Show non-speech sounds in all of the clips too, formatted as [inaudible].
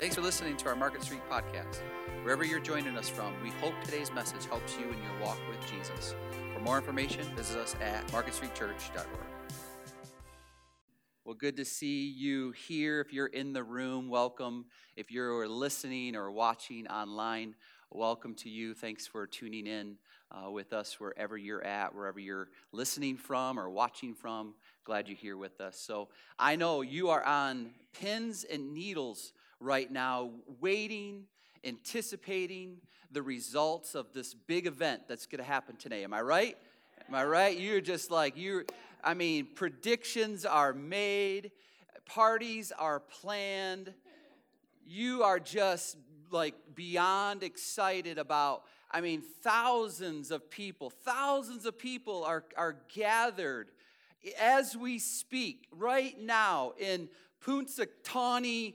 Thanks for listening to our Market Street podcast. Wherever you're joining us from, we hope today's message helps you in your walk with Jesus. For more information, visit us at marketstreetchurch.org. Well, good to see you here. If you're in the room, welcome. If you're listening or watching online, welcome to you. Thanks for tuning in uh, with us wherever you're at, wherever you're listening from or watching from. Glad you're here with us. So I know you are on pins and needles right now, waiting, anticipating the results of this big event that's going to happen today. Am I right? Am I right? You're just like, you're, I mean, predictions are made, parties are planned. You are just like beyond excited about, I mean, thousands of people, thousands of people are, are gathered as we speak right now in Punxsutawney,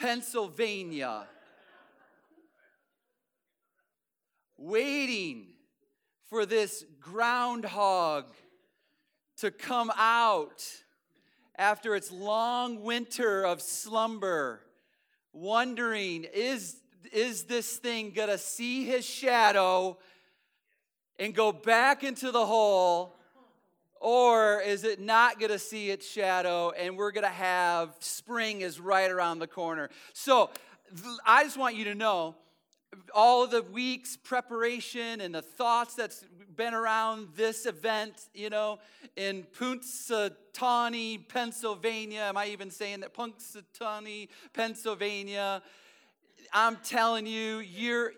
Pennsylvania, waiting for this groundhog to come out after its long winter of slumber, wondering, is, is this thing gonna see his shadow and go back into the hole? Or is it not going to see its shadow and we're going to have spring is right around the corner? So I just want you to know all the weeks preparation and the thoughts that's been around this event, you know, in Punxsutawney, Pennsylvania. Am I even saying that? Punxsutawney, Pennsylvania. I'm telling you, you're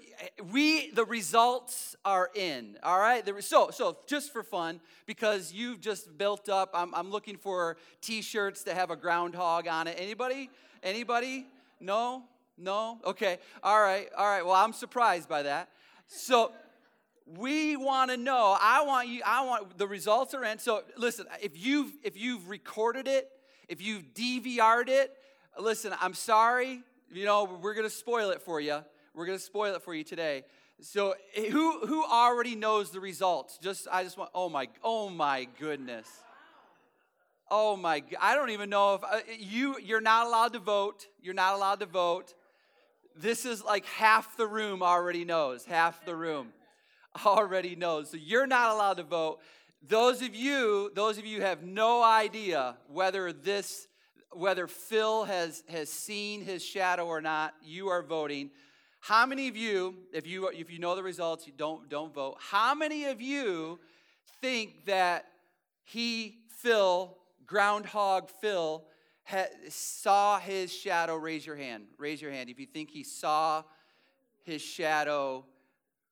we the results are in. All right. So so just for fun, because you've just built up. I'm, I'm looking for T-shirts that have a groundhog on it. Anybody? Anybody? No. No. Okay. All right. All right. Well, I'm surprised by that. So we want to know. I want you. I want the results are in. So listen. If you've if you've recorded it, if you've DVR'd it, listen. I'm sorry you know, we're going to spoil it for you. We're going to spoil it for you today. So who who already knows the results? Just I just want oh my oh my goodness. Oh my I don't even know if uh, you you're not allowed to vote. You're not allowed to vote. This is like half the room already knows. Half the room already knows. So you're not allowed to vote. Those of you, those of you have no idea whether this whether Phil has, has seen his shadow or not, you are voting. How many of you, if you, if you know the results, you don't, don't vote, how many of you think that he, Phil, Groundhog Phil, ha, saw his shadow? Raise your hand. Raise your hand. If you think he saw his shadow,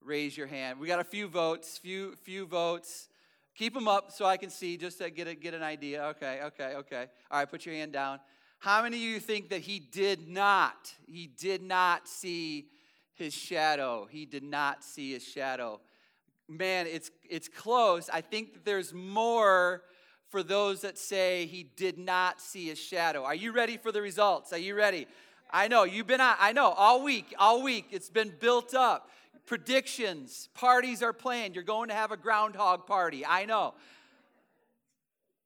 raise your hand. We got a few votes, few, few votes. Keep them up so I can see, just to get, a, get an idea. Okay, okay, okay. All right, put your hand down. How many of you think that he did not? He did not see his shadow. He did not see his shadow. Man, it's, it's close. I think that there's more for those that say he did not see his shadow. Are you ready for the results? Are you ready? I know you've been I know all week, all week it's been built up predictions, parties are planned. You're going to have a groundhog party. I know.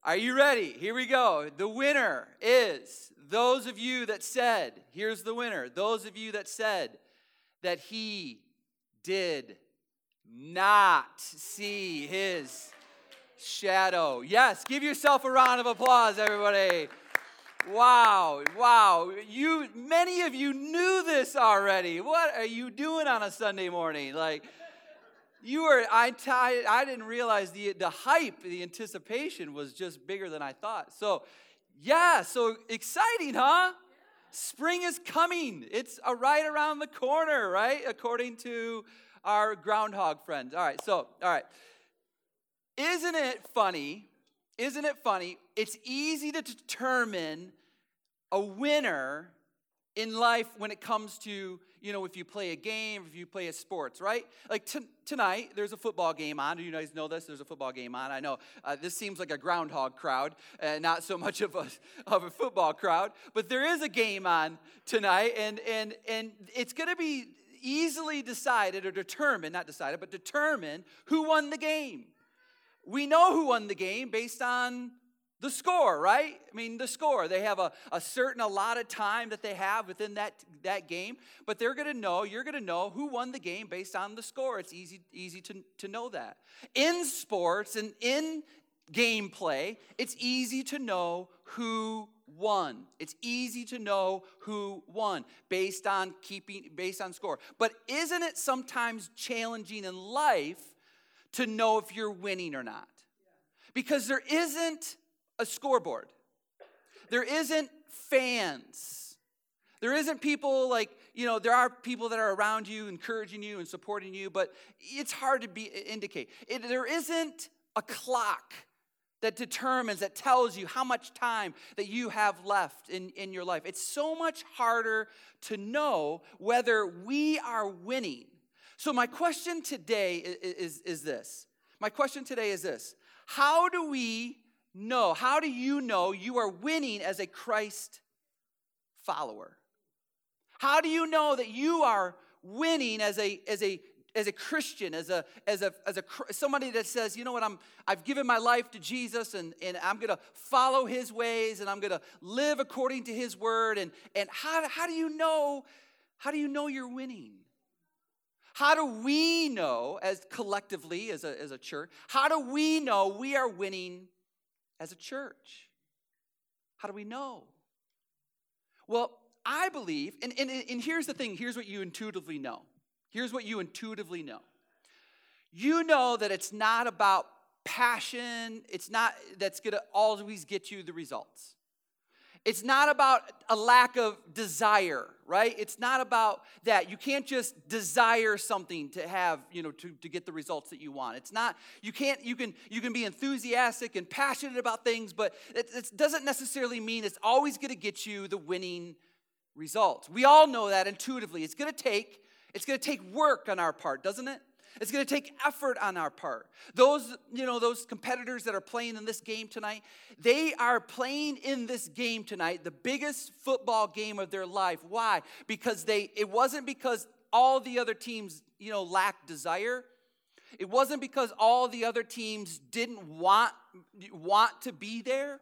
Are you ready? Here we go. The winner is those of you that said, here's the winner, those of you that said that he did not see his shadow. Yes, give yourself a round of applause, everybody. Wow, wow. You many of you knew this already. What are you doing on a Sunday morning? Like you were I, t- I didn't realize the the hype, the anticipation was just bigger than I thought. So, yeah, so exciting, huh? Spring is coming. It's a right around the corner, right? According to our groundhog friends. All right, so, all right. Isn't it funny isn't it funny? It's easy to determine a winner in life when it comes to, you know, if you play a game, if you play a sports, right? Like t- tonight, there's a football game on. Do you guys know this? There's a football game on. I know uh, this seems like a groundhog crowd, uh, not so much of a, of a football crowd, but there is a game on tonight, and, and, and it's going to be easily decided or determined, not decided, but determined who won the game. We know who won the game based on the score, right? I mean, the score. They have a, a certain allotted time that they have within that, that game, but they're going to know, you're going to know who won the game based on the score. It's easy, easy to, to know that. In sports and in gameplay, it's easy to know who won. It's easy to know who won based on keeping based on score. But isn't it sometimes challenging in life to know if you're winning or not? Because there isn't a scoreboard. There isn't fans. There isn't people like, you know, there are people that are around you, encouraging you and supporting you, but it's hard to be indicate. It, there isn't a clock that determines, that tells you how much time that you have left in, in your life. It's so much harder to know whether we are winning. So, my question today is, is, is this. My question today is this How do we know? How do you know you are winning as a Christ follower? How do you know that you are winning as a, as a, as a Christian, as a, as a, as a somebody that says, you know what, I'm, I've given my life to Jesus and, and I'm to follow his ways and I'm to live according to his word. And, and how, how do you know, how do you know you're winning? How do we know as collectively, as a, as a church, how do we know we are winning as a church? How do we know? Well, I believe, and, and, and here's the thing here's what you intuitively know. Here's what you intuitively know you know that it's not about passion, it's not that's gonna always get you the results. It's not about a lack of desire, right? It's not about that. You can't just desire something to have, you know, to, to get the results that you want. It's not, you can't, you can, you can be enthusiastic and passionate about things, but it, it doesn't necessarily mean it's always gonna get you the winning results. We all know that intuitively. It's gonna take, it's gonna take work on our part, doesn't it? It's going to take effort on our part. Those, you know, those competitors that are playing in this game tonight, they are playing in this game tonight, the biggest football game of their life. Why? Because they it wasn't because all the other teams, you know, lacked desire. It wasn't because all the other teams didn't want want to be there.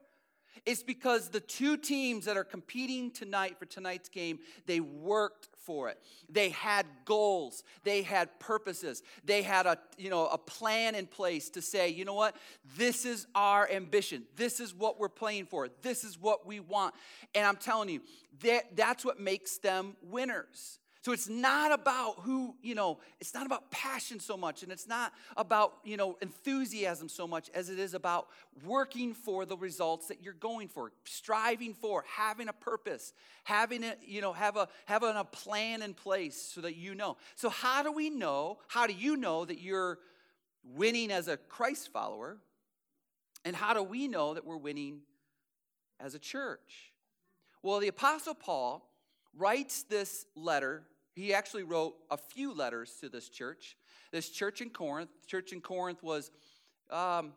It's because the two teams that are competing tonight for tonight's game, they worked for it. They had goals, they had purposes, they had a, you know, a plan in place to say, you know what, this is our ambition, this is what we're playing for, this is what we want. And I'm telling you, that, that's what makes them winners. So it's not about who, you know, it's not about passion so much, and it's not about, you know, enthusiasm so much as it is about working for the results that you're going for, striving for, having a purpose, having a, you know, have a having a plan in place so that you know. So how do we know? How do you know that you're winning as a Christ follower? And how do we know that we're winning as a church? Well, the Apostle Paul writes this letter he actually wrote a few letters to this church. This church in Corinth, church in Corinth was um,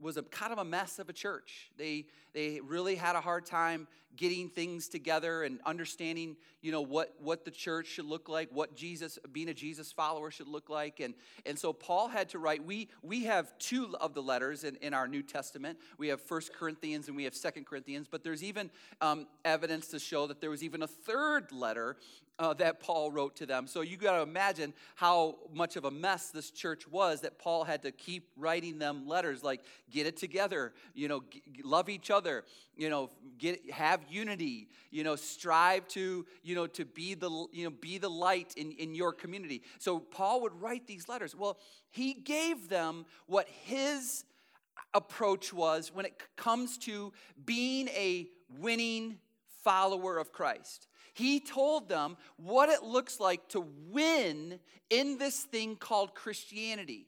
was a kind of a mess of a church. They they really had a hard time getting things together and understanding, you know, what what the church should look like, what Jesus being a Jesus follower should look like. And and so Paul had to write. We we have two of the letters in, in our New Testament. We have First Corinthians and we have Second Corinthians, but there's even um, evidence to show that there was even a third letter uh, that Paul wrote to them. So you got to imagine how much of a mess this church was that Paul had to keep writing them letters like, get it together, you know, g- love each other, you know, get have unity, you know, strive to, you know, to be the, you know, be the light in, in your community. So Paul would write these letters. Well, he gave them what his approach was when it comes to being a winning follower of Christ. He told them what it looks like to win in this thing called Christianity.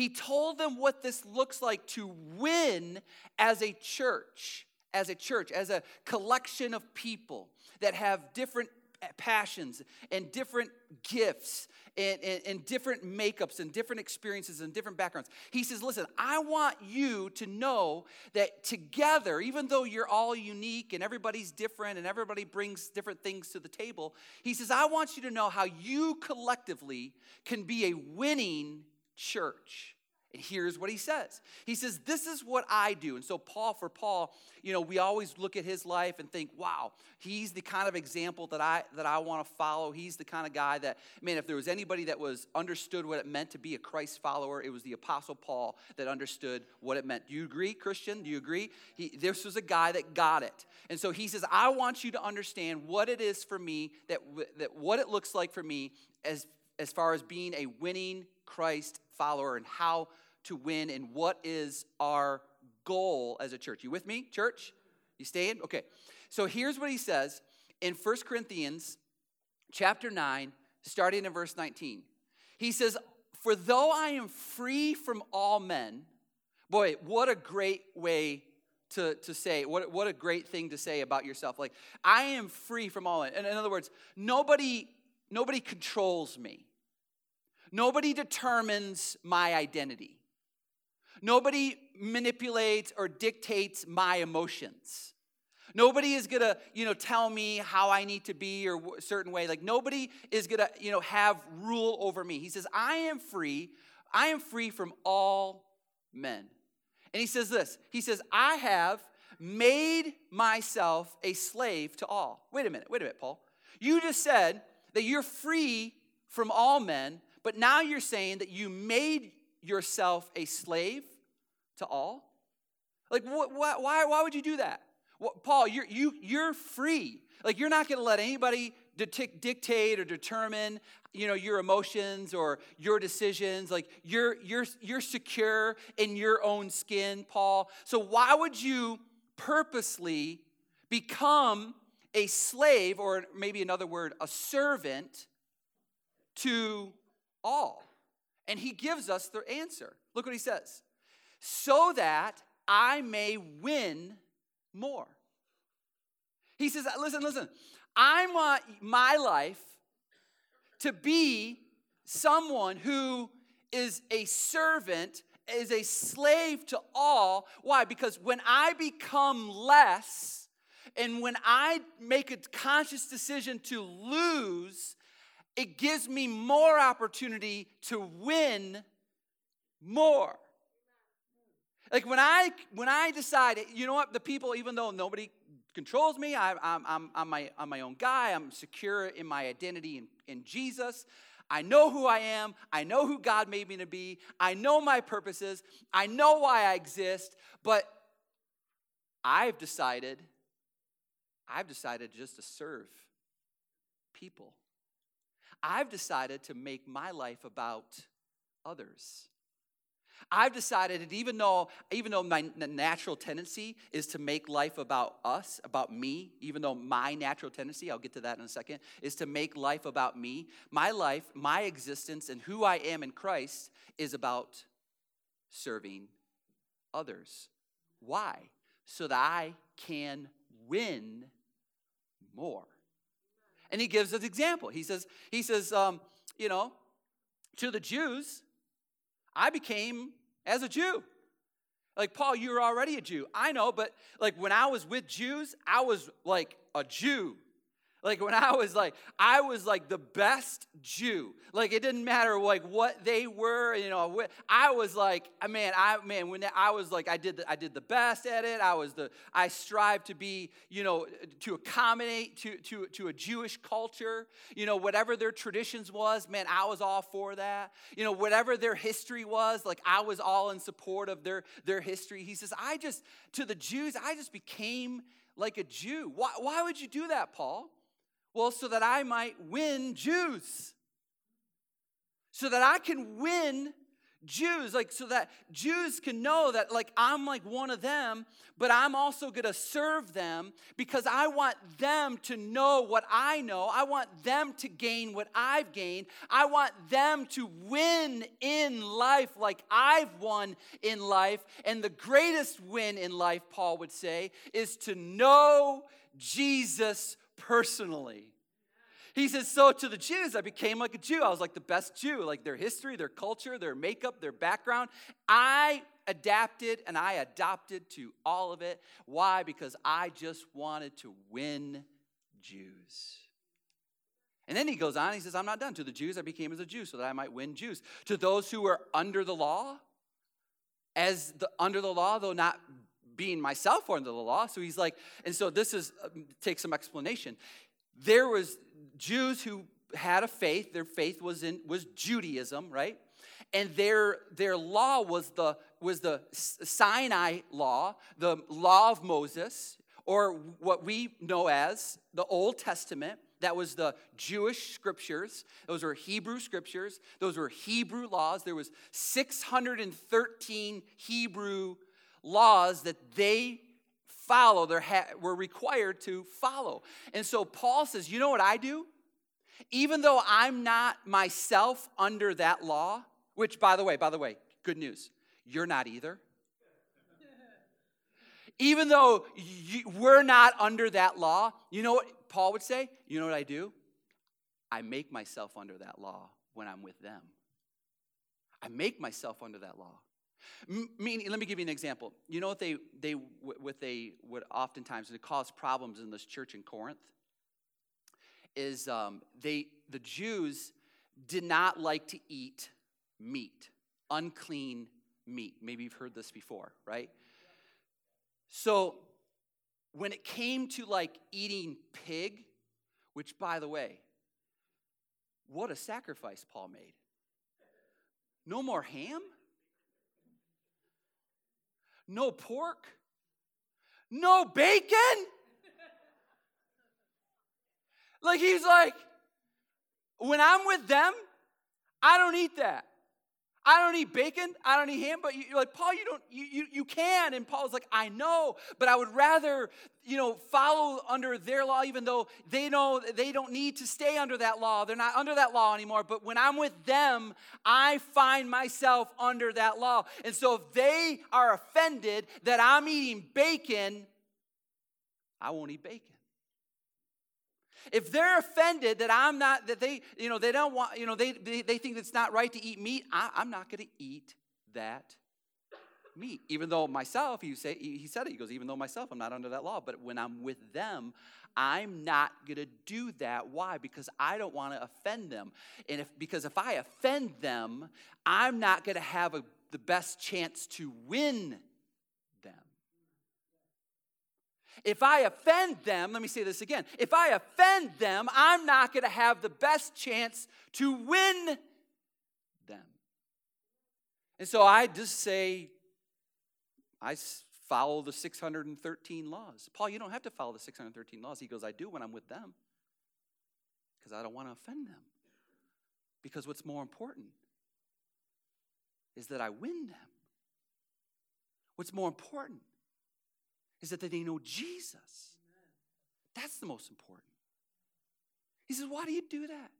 He told them what this looks like to win as a church, as a church, as a collection of people that have different passions and different gifts and, and, and, different makeups and different experiences and different backgrounds. He says, Listen, I want you to know that together, even though you're all unique and everybody's different and everybody brings different things to the table, he says, I want you to know how you collectively can be a winning church And here's what he says. He says, This is what I do. And so, Paul, for Paul, you know, we always look at his life and think, wow, he's the kind of example that I that I want to follow. He's the kind of guy that, man, if there was anybody that was understood what it meant to be a Christ follower, it was the Apostle Paul that understood what it meant. Do you agree, Christian? Do you agree? He, this was a guy that got it. And so he says, I want you to understand what it is for me, that, that what it looks like for me as, as far as being a winning Christ follower and how to win and what is our goal as a church. You with me, church? You staying? Okay. So here's what he says in 1 Corinthians chapter 9, starting in verse 19. He says, For though I am free from all men, boy, what a great way to, to say, what, what a great thing to say about yourself. Like, I am free from all men. In, in other words, nobody, nobody controls me. Nobody determines my identity. Nobody manipulates or dictates my emotions. Nobody is gonna, you know, tell me how I need to be or a certain way. Like nobody is gonna, you know, have rule over me. He says, I am free. I am free from all men. And he says this. He says, I have made myself a slave to all. Wait a minute, wait a minute, Paul. You just said that you're free from all men, but now you're saying that you made yourself a slave to all? Like, what, what, why, why would you do that? Paul, you're, you, you're free. Like, you're not going to let anybody dictate or determine you know your emotions or your decisions like you're you're you're secure in your own skin paul so why would you purposely become a slave or maybe another word a servant to all and he gives us the answer. Look what he says so that I may win more. He says, listen, listen, I want my life to be someone who is a servant, is a slave to all. Why? Because when I become less, and when I make a conscious decision to lose, it gives me more opportunity to win more. Like when I when I decide, you know what, the people, even though nobody controls me, I, I'm, I'm, I'm, my, I'm my own guy, I'm secure in my identity in, in Jesus. I know who I am. I know who God made me to be. I know my purposes. I know why I exist. But I've decided, I've decided just to serve people. I've decided to make my life about others. I've decided that even though, even though my natural tendency is to make life about us, about me, even though my natural tendency, I'll get to that in a second, is to make life about me, my life, my existence, and who I am in Christ is about serving others. Why? So that I can win more. And he gives an example. He says, he says, um, you know, to the Jews, I became as a Jew. Like, Paul, you were already a Jew. I know, but like when I was with Jews, I was like a Jew. Like when I was like, I was like the best Jew. Like it didn't matter like what they were, you know. I was like, man, I man, when I was like, I did the, I did the best at it. I was the, I strived to be, you know, to accommodate to to to a Jewish culture. You know, whatever their traditions was, man, I was all for that. You know, whatever their history was, like I was all in support of their their history. He says, I just to the Jews, I just became like a Jew. Why, why would you do that, Paul? Well, so that I might win Jews. So that I can win Jews, like so that Jews can know that like I'm like one of them, but I'm also to serve them because I want them to know what I know. I want them to gain what I've gained. I want them to win in life like I've won in life. And the greatest win in life, Paul would say, is to know Jesus personally. He says, So to the Jews, I became like a Jew. I was like the best Jew, like their history, their culture, their makeup, their background. I adapted and I adopted to all of it. Why? Because I just wanted to win Jews. And then he goes on, he says, I'm not done. To the Jews, I became as a Jew so that I might win Jews. To those who were under the law, as the, under the law, though not being myself under the law. So he's like, and so this is um, take some explanation. There was Jews who had a faith. Their faith was in was Judaism, right? And their their law was the was the Sinai law, the law of Moses, or what we know as the Old Testament. That was the Jewish scriptures. Those were Hebrew scriptures. Those were Hebrew laws. There was 613 Hebrew laws that they follow, they were required to follow. And so Paul says, you know what I do? Even though I'm not myself under that law, which by the way, by the way, good news, you're not either. Even though you, we're not under that law, you know what Paul would say? You know what I do? I make myself under that law when I'm with them. I make myself under that law. Meaning, let me give you an example. You know what they they what they would oftentimes it cause problems in this church in Corinth is um, they the Jews did not like to eat meat, unclean meat. Maybe you've heard this before, right? So when it came to like eating pig, which by the way, what a sacrifice Paul made. No more ham? No pork? No bacon? like he's like, when I'm with them, I don't eat that. I don't eat bacon. I don't eat ham. But you, are like, Paul, you don't, you, you, you can. And Paul's like, I know, but I would rather, you know, follow under their law, even though they know they don't need to stay under that law. They're not under that law anymore. But when I'm with them, I find myself under that law. And so if they are offended that I'm eating bacon, I won't eat bacon. If they're offended that I'm not, that they, you know, they don't want, you know, they, they, they think it's not right to eat meat, I, I'm not going to eat that meat. Even though myself, he, say, he said it, he goes, even though myself, I'm not under that law, but when I'm with them, I'm not going to do that. Why? Because I don't want to offend them. And if, because if I offend them, I'm not going to have a, the best chance to win If I offend them, let me say this again. If I offend them, I'm not going to have the best chance to win them. And so I just say, I follow the 613 laws. Paul, you don't have to follow the 613 laws. He goes, I do when I'm with them because I don't want to offend them. Because what's more important is that I win them. What's more important is that they know Jesus. That's the most important. He says, Why do you do that?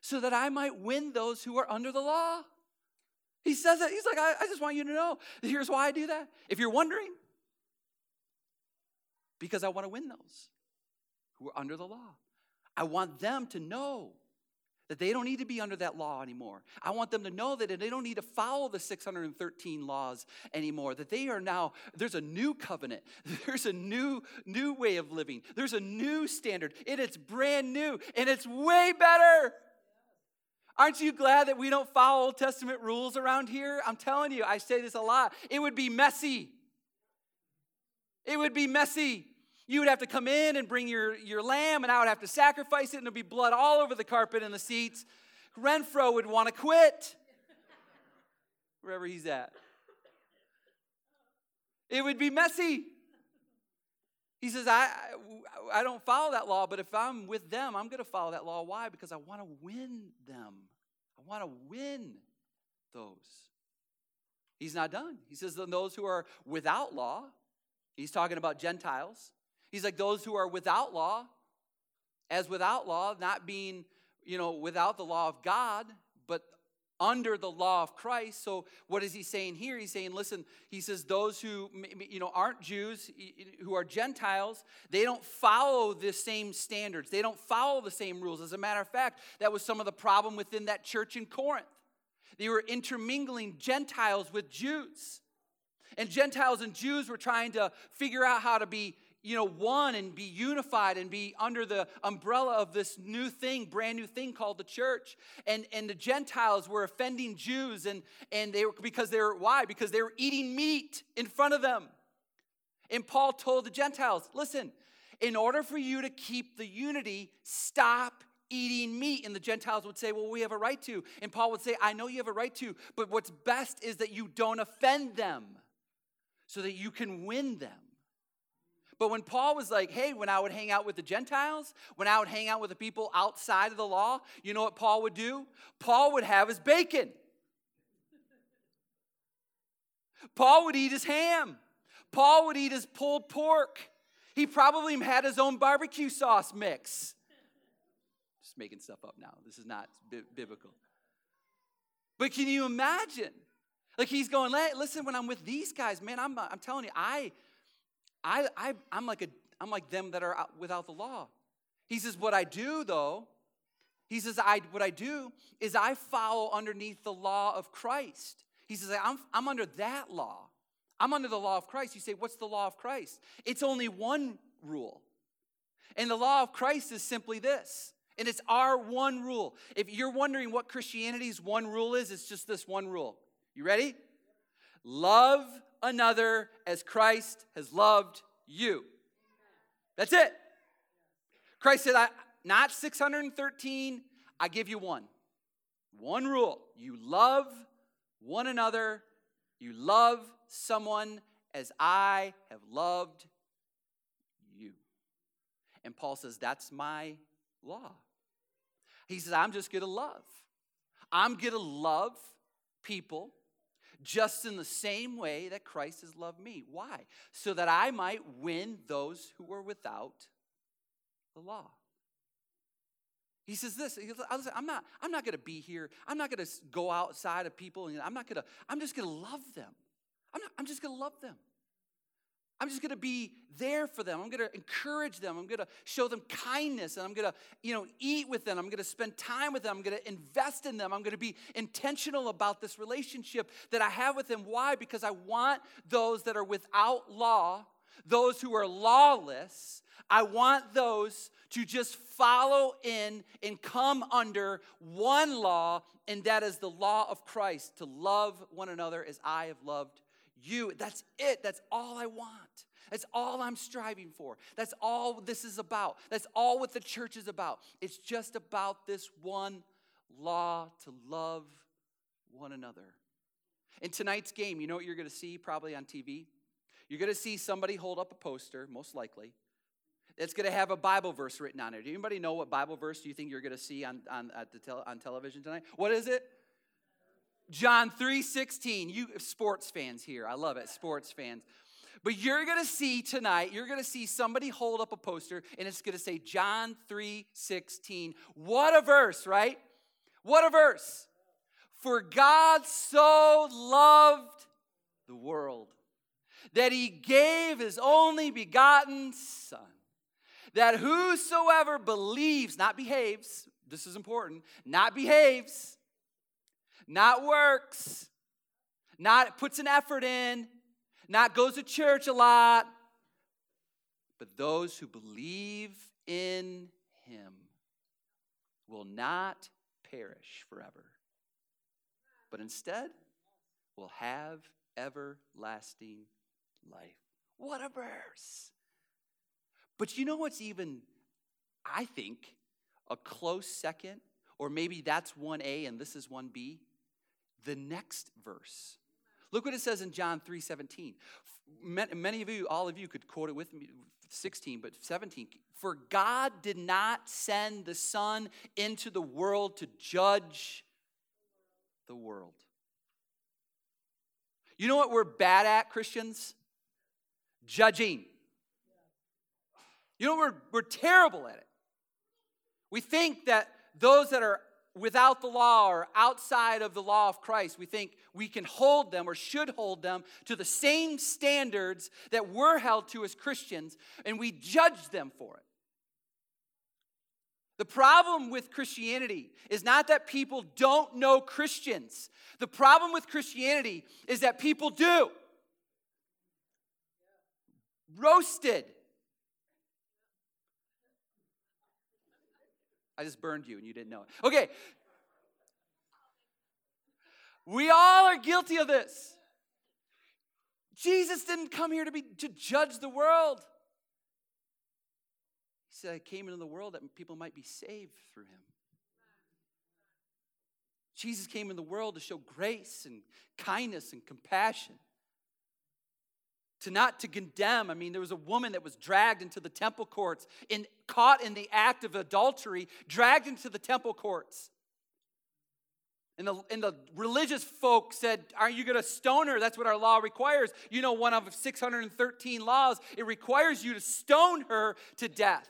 So that I might win those who are under the law. He says that. He's like, I, I just want you to know. Here's why I do that. If you're wondering, because I want to win those who are under the law. I want them to know that they don't need to be under that law anymore. I want them to know that they don't need to follow the 613 laws anymore. That they are now there's a new covenant. [laughs] There's a new new way of living. There's a new standard. And it's brand new and it's way better. Aren't you glad that we don't follow Old Testament rules around here? I'm telling you, I say this a lot. It would be messy. It would be messy. You would have to come in and bring your, your lamb, and I would have to sacrifice it, and there'd be blood all over the carpet and the seats. Renfro would want to quit wherever he's at. It would be messy. He says, I, I, I don't follow that law, but if I'm with them, I'm going to follow that law. Why? Because I want to win them. I want to win those. He's not done. He says, those who are without law, he's talking about Gentiles. He's like those who are without law, as without law, not being, you know, without the law of God, but under the law of Christ. So what is he saying here? He's saying, listen, he says those who you know aren't Jews, who are Gentiles, they don't follow the same standards. They don't follow the same rules. As a matter of fact, that was some of the problem within that church in Corinth. They were intermingling Gentiles with Jews. And Gentiles and Jews were trying to figure out how to be you know, one and be unified and be under the umbrella of this new thing, brand new thing called the church. And, and the Gentiles were offending Jews, and, and they were, because they were, why? Because they were eating meat in front of them. And Paul told the Gentiles, listen, in order for you to keep the unity, stop eating meat. And the Gentiles would say, Well, we have a right to. And Paul would say, I know you have a right to, but what's best is that you don't offend them so that you can win them. But when Paul was like, hey, when I would hang out with the Gentiles, when I would hang out with the people outside of the law, you know what Paul would do? Paul would have his bacon. Paul would eat his ham. Paul would eat his pulled pork. He probably had his own barbecue sauce mix. Just making stuff up now. This is not bi- biblical. But can you imagine? Like he's going, listen, when I'm with these guys, man, I'm, I'm telling you, I, I, I, I'm, like a, I'm like them that are without the law. He says, what I do though, he says, I, what I do is I follow underneath the law of Christ. He says, I'm, I'm under that law. I'm under the law of Christ. You say, what's the law of Christ? It's only one rule. And the law of Christ is simply this. And it's our one rule. If you're wondering what Christianity's one rule is, it's just this one rule. You ready? Love another as Christ has loved you. That's it. Christ said, I, not 613, I give you one. One rule. You love one another, you love someone as I have loved you. And Paul says, That's my law. He says, I'm just going to love. I'm going to love people just in the same way that Christ has loved me. Why? So that I might win those who are without the law. He says this, he I'm not, I'm not gonna be here, I'm not gonna go outside of people, and I'm not gonna, I'm just gonna love them. I'm, not, I'm just gonna love them. I'm just going to be there for them. I'm going to encourage them. I'm going to show them kindness and I'm going to, you know, eat with them. I'm going to spend time with them. I'm going to invest in them. I'm going to be intentional about this relationship that I have with them. Why? Because I want those that are without law, those who are lawless, I want those to just follow in and come under one law, and that is the law of Christ to love one another as I have loved you. That's it. That's all I want. That's all I'm striving for. That's all this is about. That's all what the church is about. It's just about this one law to love one another. In tonight's game, you know what you're going to see probably on TV? You're going to see somebody hold up a poster, most likely. It's going to have a Bible verse written on it. Do anybody know what Bible verse do you think you're going to see on, on, the tel- on television tonight? What is it? John 3:16. You sports fans here. I love it. Sports fans. But you're going to see tonight, you're going to see somebody hold up a poster and it's going to say John 3:16. What a verse, right? What a verse. For God so loved the world that he gave his only begotten son that whosoever believes, not behaves, this is important, not behaves, not works, not puts an effort in, not goes to church a lot, but those who believe in him will not perish forever, but instead will have everlasting life. What a verse! But you know what's even, I think, a close second, or maybe that's 1A and this is 1B? The next verse. Look what it says in John 3 17. Many of you, all of you could quote it with me, 16, but 17. For God did not send the Son into the world to judge the world. You know what we're bad at, Christians? Judging. You know, we're, we're terrible at it. We think that those that are without the law or outside of the law of Christ, we think we can hold them or should hold them to the same standards that we're held to as Christians, and we judge them for it. The problem with Christianity is not that people don't know Christians. The problem with Christianity is that people do. Roasted. I just burned you and you didn't know it. Okay. We all are guilty of this. Jesus didn't come here to be to judge the world. He said, I came into the world that people might be saved through him. Jesus came in the world to show grace and kindness and compassion. To not to condemn. I mean, there was a woman that was dragged into the temple courts and caught in the act of adultery, dragged into the temple courts. And the, and the religious folk said, Are you going to stone her? That's what our law requires. You know, one of 613 laws, it requires you to stone her to death.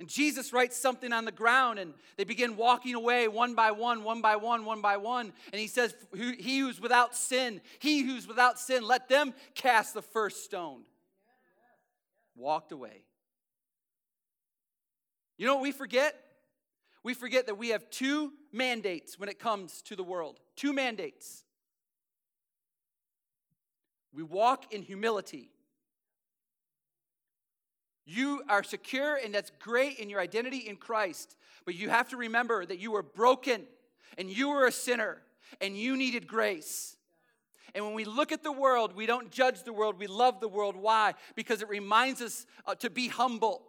And Jesus writes something on the ground, and they begin walking away one by one, one by one, one by one. And he says, He who's without sin, he who's without sin, let them cast the first stone. Walked away. You know what we forget? We forget that we have two mandates when it comes to the world. Two mandates. We walk in humility you are secure, and that's great in your identity in Christ. But you have to remember that you were broken and you were a sinner and you needed grace. And when we look at the world, we don't judge the world, we love the world. Why? Because it reminds us uh, to be humble.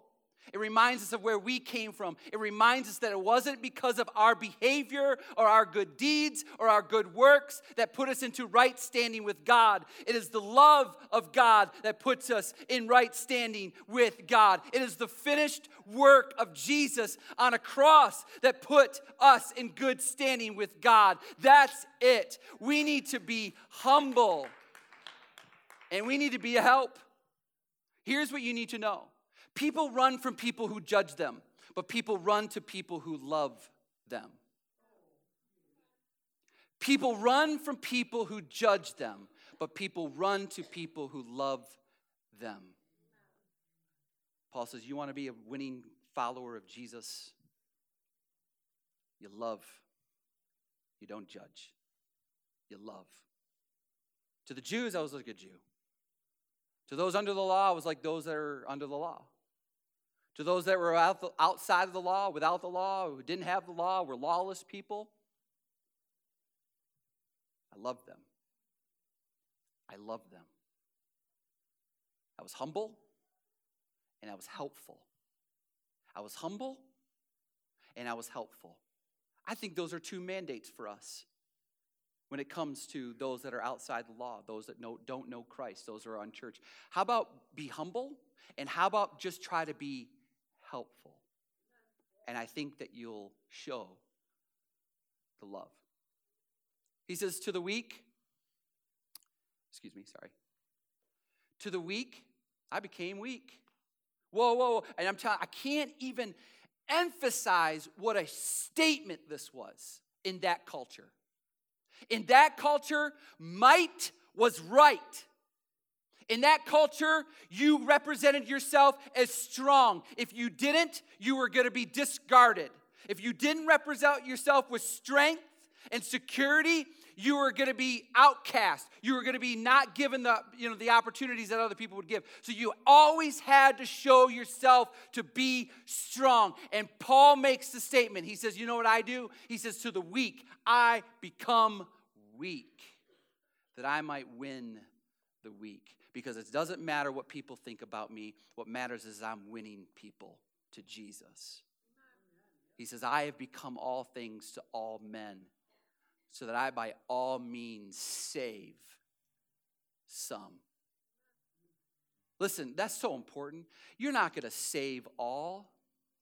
It reminds us of where we came from. It reminds us that it wasn't because of our behavior or our good deeds or our good works that put us into right standing with God. It is the love of God that puts us in right standing with God. It is the finished work of Jesus on a cross that put us in good standing with God. That's it. We need to be humble and we need to be a help. Here's what you need to know People run from people who judge them, but people run to people who love them. People run from people who judge them, but people run to people who love them. Paul says, You want to be a winning follower of Jesus? You love. You don't judge. You love. To the Jews, I was like a Jew. To those under the law, I was like those that are under the law. To those that were outside of the law, without the law, who didn't have the law, were lawless people, I loved them. I loved them. I was humble and I was helpful. I was humble and I was helpful. I think those are two mandates for us when it comes to those that are outside the law, those that know, don't know Christ, those who are unchurched. How about be humble? And how about just try to be helpful. And I think that you'll show the love. He says, To the weak, excuse me, sorry. To the weak, I became weak. Whoa, whoa, whoa. And I'm telling I can't even emphasize what a statement this was in that culture. In that culture, might was right. In that culture, you represented yourself as strong. If you didn't, you were going to be discarded. If you didn't represent yourself with strength and security, you were going to be outcast. You were going to be not given the, you know, the opportunities that other people would give. So you always had to show yourself to be strong. And Paul makes the statement. He says, You know what I do? He says, To the weak, I become weak, that I might win the weak because it doesn't matter what people think about me. What matters is I'm winning people to Jesus. He says, I have become all things to all men, so that I by all means save some. Listen, that's so important. You're not going to save all.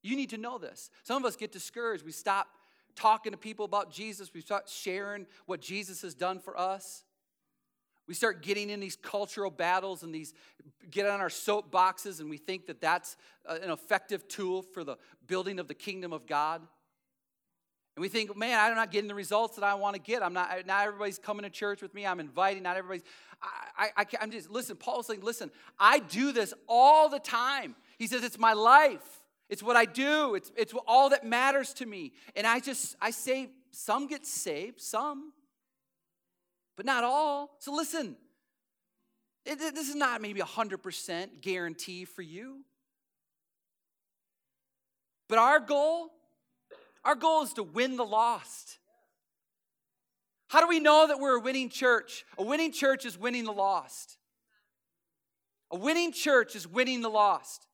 You need to know this. Some of us get discouraged. We stop talking to people about Jesus, we start sharing what Jesus has done for us. We start getting in these cultural battles and these get on our soapboxes, and we think that that's uh, an effective tool for the building of the kingdom of God. And we think, man, I'm not getting the results that I want to get. I'm not, not everybody's coming to church with me. I'm inviting, not everybody's. I, I, I'm just, listen, Paul's saying, listen, I do this all the time. He says, it's my life. It's what I do. It's, it's all that matters to me. And I just, I say, some get saved, some but not all. So listen, it, this is not maybe a 100% guarantee for you. But our goal Our goal is to win the lost. How do we know that we're a winning church? A winning church is winning the lost. A winning church is winning the lost.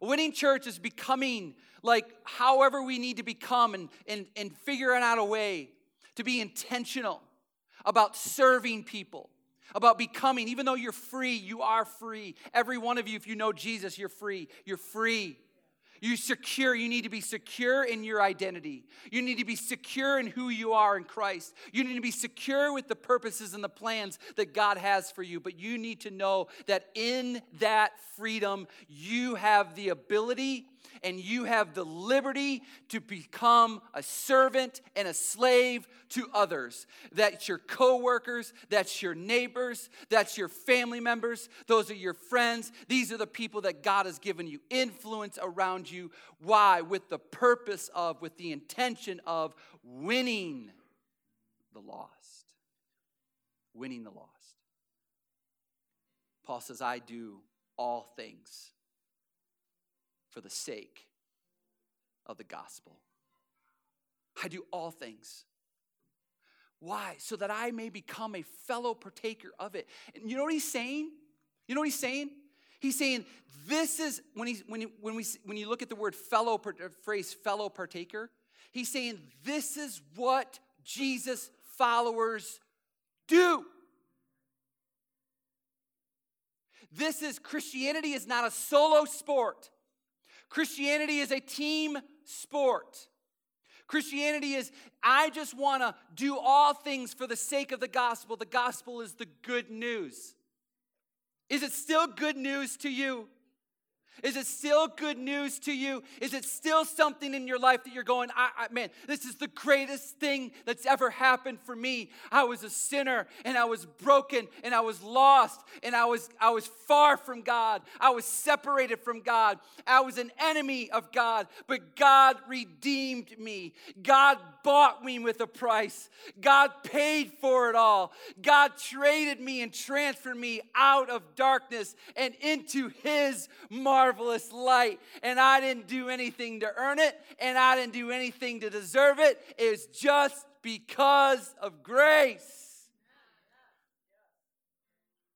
A winning church is becoming like however we need to become and, and, and figuring out a way to be intentional about serving people, about becoming, even though you're free, you are free. Every one of you, if you know Jesus, you're free. You're free. You secure, you need to be secure in your identity. You need to be secure in who you are in Christ. You need to be secure with the purposes and the plans that God has for you. But you need to know that in that freedom, you have the ability and you have the liberty to become a servant and a slave to others. That's your coworkers, that's your neighbors, that's your family members, those are your friends. These are the people that God has given you influence around you. Why? With the purpose of, with the intention of winning the lost. Winning the lost. Paul says, I do all things for the sake of the gospel. I do all things. Why? So that I may become a fellow partaker of it. And you know what he's saying? You know what he's saying? He's saying this is when he's when when we when you look at the word fellow uh, phrase fellow partaker, he's saying this is what Jesus followers do. This is Christianity is not a solo sport. Christianity is a team sport. Christianity is, I just want to do all things for the sake of the gospel. The gospel is the good news. Is it still good news to you? Is it still good news to you? Is it still something in your life that you're going, I, I, man, this is the greatest thing that's ever happened for me? I was a sinner and I was broken and I was lost and I was, I was far from God. I was separated from God. I was an enemy of God, but God redeemed me. God bought me with a price. God paid for it all. God traded me and transferred me out of darkness and into His marvelous light. And I didn't do anything to earn it, and I didn't do anything to deserve it. It's just because of grace.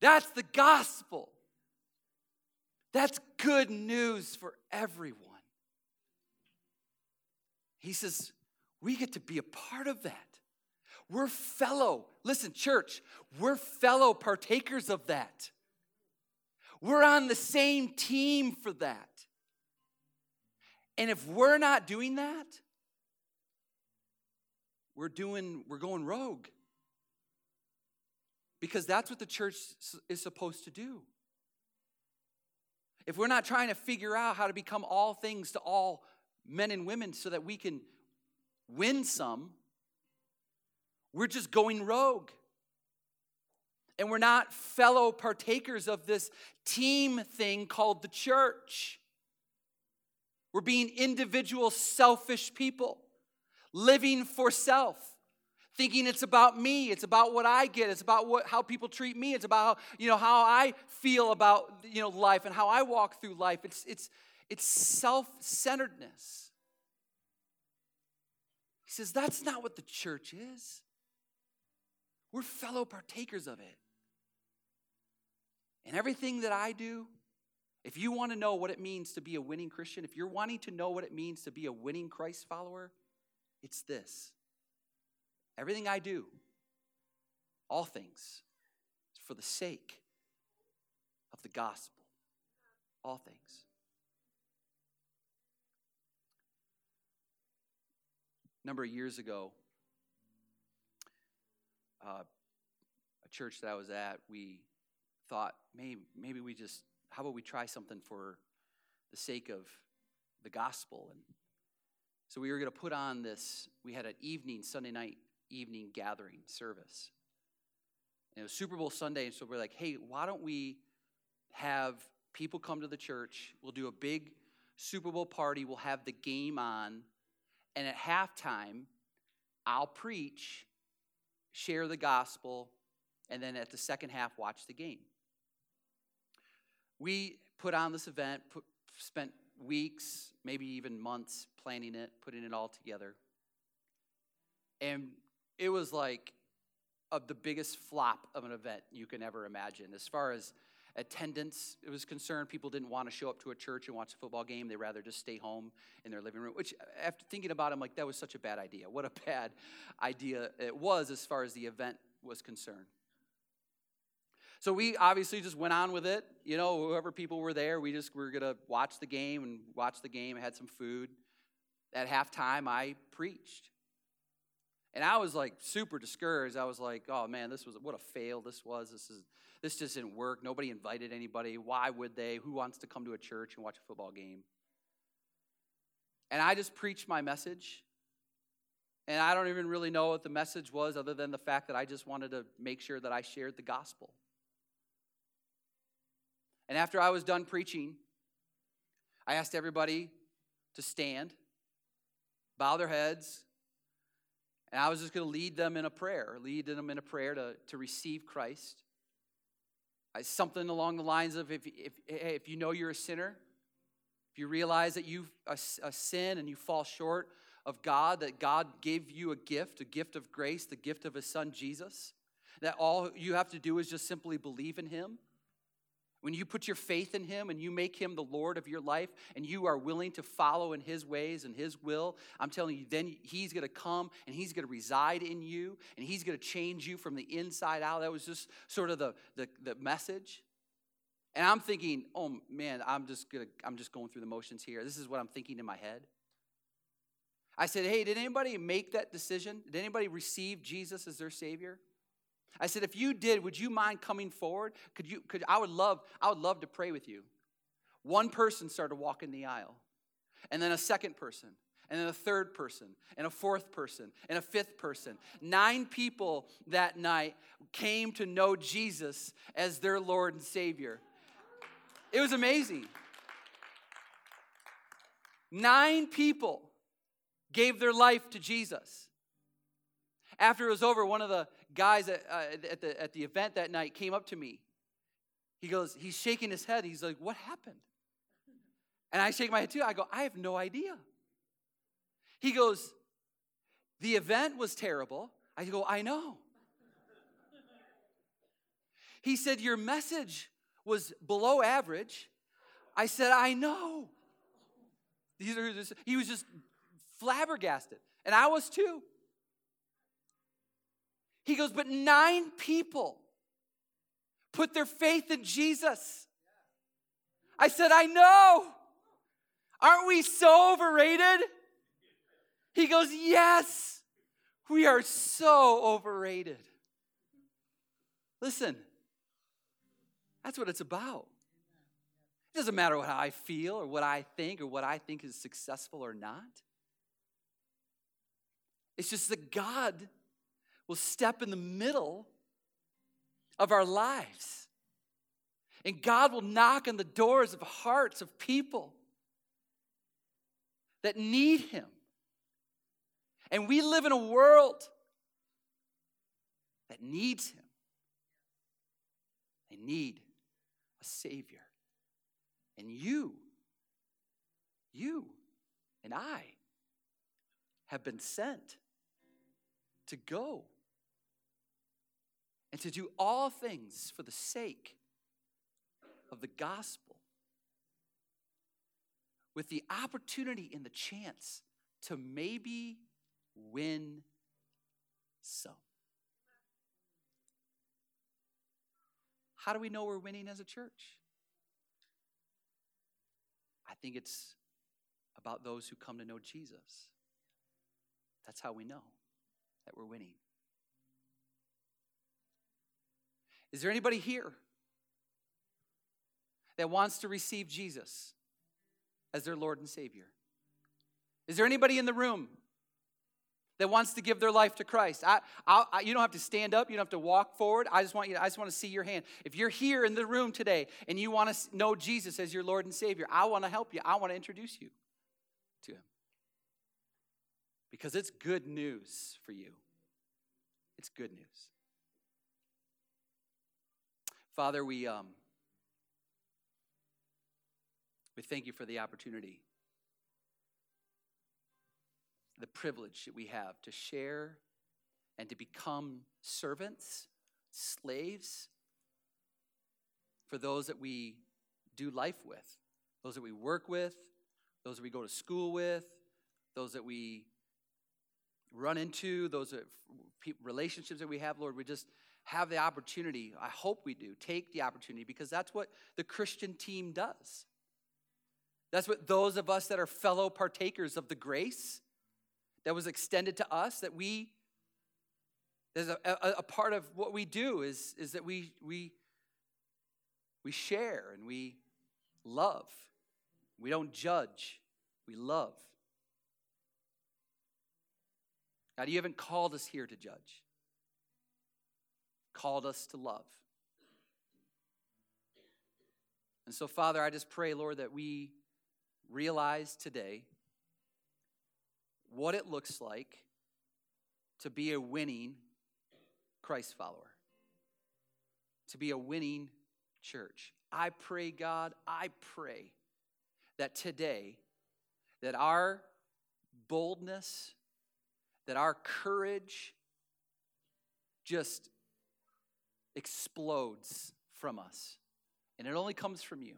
That's the gospel. That's good news for everyone. He says, we get to be a part of that. We're fellow, listen, church, we're fellow partakers of that. We're on the same team for that. And if we're not doing that, we're doing we're going rogue. Because that's what the church is supposed to do. If we're not trying to figure out how to become all things to all men and women so that we can win some. We're just going rogue. And we're not fellow partakers of this team thing called the church. We're being individual, selfish people, living for self, thinking it's about me, it's about what I get, it's about what, how people treat me, it's about how, you know, how I feel about you know, life and how I walk through life. It's, it's, it's self centeredness. He says, That's not what the church is. We're fellow partakers of it. And everything that I do, if you want to know what it means to be a winning Christian, if you're wanting to know what it means to be a winning Christ follower, it's this. Everything I do, all things, is for the sake of the gospel. All things. number of years ago, uh, a church that I was at, we thought maybe, maybe we just, how about we try something for the sake of the gospel? And so we were going to put on this, we had an evening, Sunday night evening gathering service. And it was Super Bowl Sunday, and so we're like, hey, why don't we have people come to the church? We'll do a big Super Bowl party, we'll have the game on and at halftime, I'll preach, share the gospel, and then at the second half, watch the game. We put on this event, put, spent weeks, maybe even months planning it, putting it all together. And it was like of the biggest flop of an event you can ever imagine. As far as attendance it was concerned, people didn't want to show up to a church and watch a football game. They rather just stay home in their living room, which after thinking about it, I'm like, that was such a bad idea. What a [laughs] bad idea it was as far as the event was concerned. So we obviously just went on with it. You know, whoever people were there, we just were going to watch the game and watch the game. I had some food. At halftime, I preached. And I was like super discouraged. I was like, oh man, this was what a fail this was. This is this just didn't work. Nobody invited anybody. Why would they? Who wants to come to a church and watch a football game? And I just preached my message. And I don't even really know what the message was, other than the fact that I just wanted to make sure that I shared the gospel. And after I was done preaching, I asked everybody to stand, bow their heads, and I was just going to lead them in a prayer, lead them in a prayer to, to receive Christ. I, something along the lines of if, if, if you know you're a sinner, if you realize that you a, a sin and you fall short of God, that God gave you a gift, a gift of grace, the gift of His Son Jesus, that all you have to do is just simply believe in Him when you put your faith in Him and you make Him the Lord of your life and you are willing to follow in His ways and His will, I'm telling you, then He's going to come and He's going to reside in you and He's going to change you from the inside out. That was just sort of the, the, the message. And I'm thinking, oh man, I'm just gonna, I'm just going through the motions here. This is what I'm thinking in my head. I said, hey, did anybody make that decision? Did anybody receive Jesus as their Savior? I said, if you did, would you mind coming forward? Could you, could, I would love, I would love to pray with you. One person started walking the aisle, and then a second person, and then a third person, and a fourth person, and a fifth person. Nine people that night came to know Jesus as their Lord and Savior. It was amazing. Nine people gave their life to Jesus. After it was over, one of the guys at, uh, at, the, at the event that night came up to me. He goes, he's shaking his head. He's like, What happened? And I shake my head too. I go, I have no idea. He goes, The event was terrible. I go, I know. He said, Your message was below average. I said, I know. These are he was just flabbergasted. And I was too. He goes, But nine people put their faith in Jesus. I said, I know. Aren't we so overrated? He goes, Yes, we are so overrated. Listen, that's what it's about. It doesn't matter what I feel or what I think or what I think is successful or not. It's just that God will step in the middle of our lives. And God will knock on the doors of hearts of people that need Him. And we live in a world that needs Him. They need a Savior. And you, you and I have been sent to go and to do all things for the sake of the gospel with the opportunity and the chance to maybe win some. How do we know we're winning as a church? I think it's about those who come to know Jesus. That's how we know that we're winning. Is there anybody here that wants to receive Jesus as their Lord and Savior? Is there anybody in the room that wants to give their life to Christ? I, I, you don't have to stand up. You don't have to walk forward. I just want you. I just want to see your hand. If you're here in the room today and you want to know Jesus as your Lord and Savior, I want to help you. I want to introduce you to Him because it's good news for you. It's good news. Father, we, um, we thank you for the opportunity, the privilege that we have to share and to become servants, slaves for those that we do life with, those that we work with, those that we go to school with, those that we run into, those that, relationships that we have, Lord, we just have the opportunity. I hope we do. Take the opportunity because that's what the Christian team does. That's what those of us that are fellow partakers of the grace that was extended to us, that we, there's a, a, a part of what we do is, is that we, we, we share and we love. We don't judge, we love. God, you haven't called us here to judge, called us to love. And so, Father, I just pray, Lord, that we realize today what it looks like to be a winning Christ follower, to be a winning church. I pray, God, I pray that today, that our boldness, that our courage just explodes from us. And it only comes from you.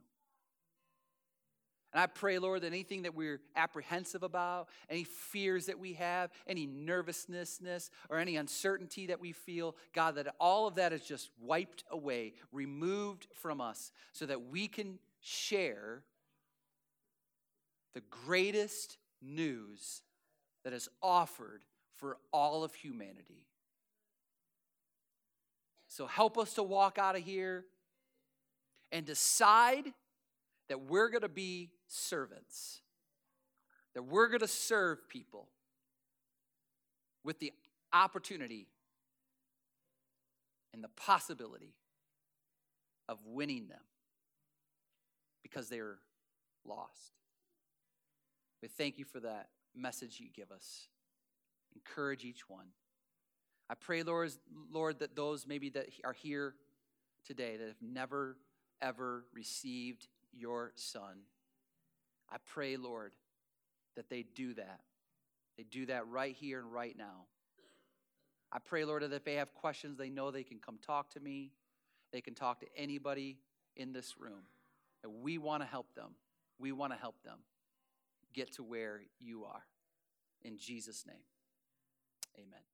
And I pray, Lord, that anything that we're apprehensive about, any fears that we have, any nervousness or any uncertainty that we feel, God, that all of that is just wiped away, removed from us, so that we can share the greatest news that is offered for all of humanity. So help us to walk out of here and decide that we're going to be servants, that we're going to serve people with the opportunity and the possibility of winning them because they're lost. We thank you for that message you give us. Encourage each one. I pray, Lord, Lord, that those maybe that are here today that have never ever received your son I pray, Lord, that they do that. They do that right here and right now. I pray, Lord, that if they have questions, they know they can come talk to me. They can talk to anybody in this room. And we want to help them. We want to help them get to where you are. In Jesus' name, amen.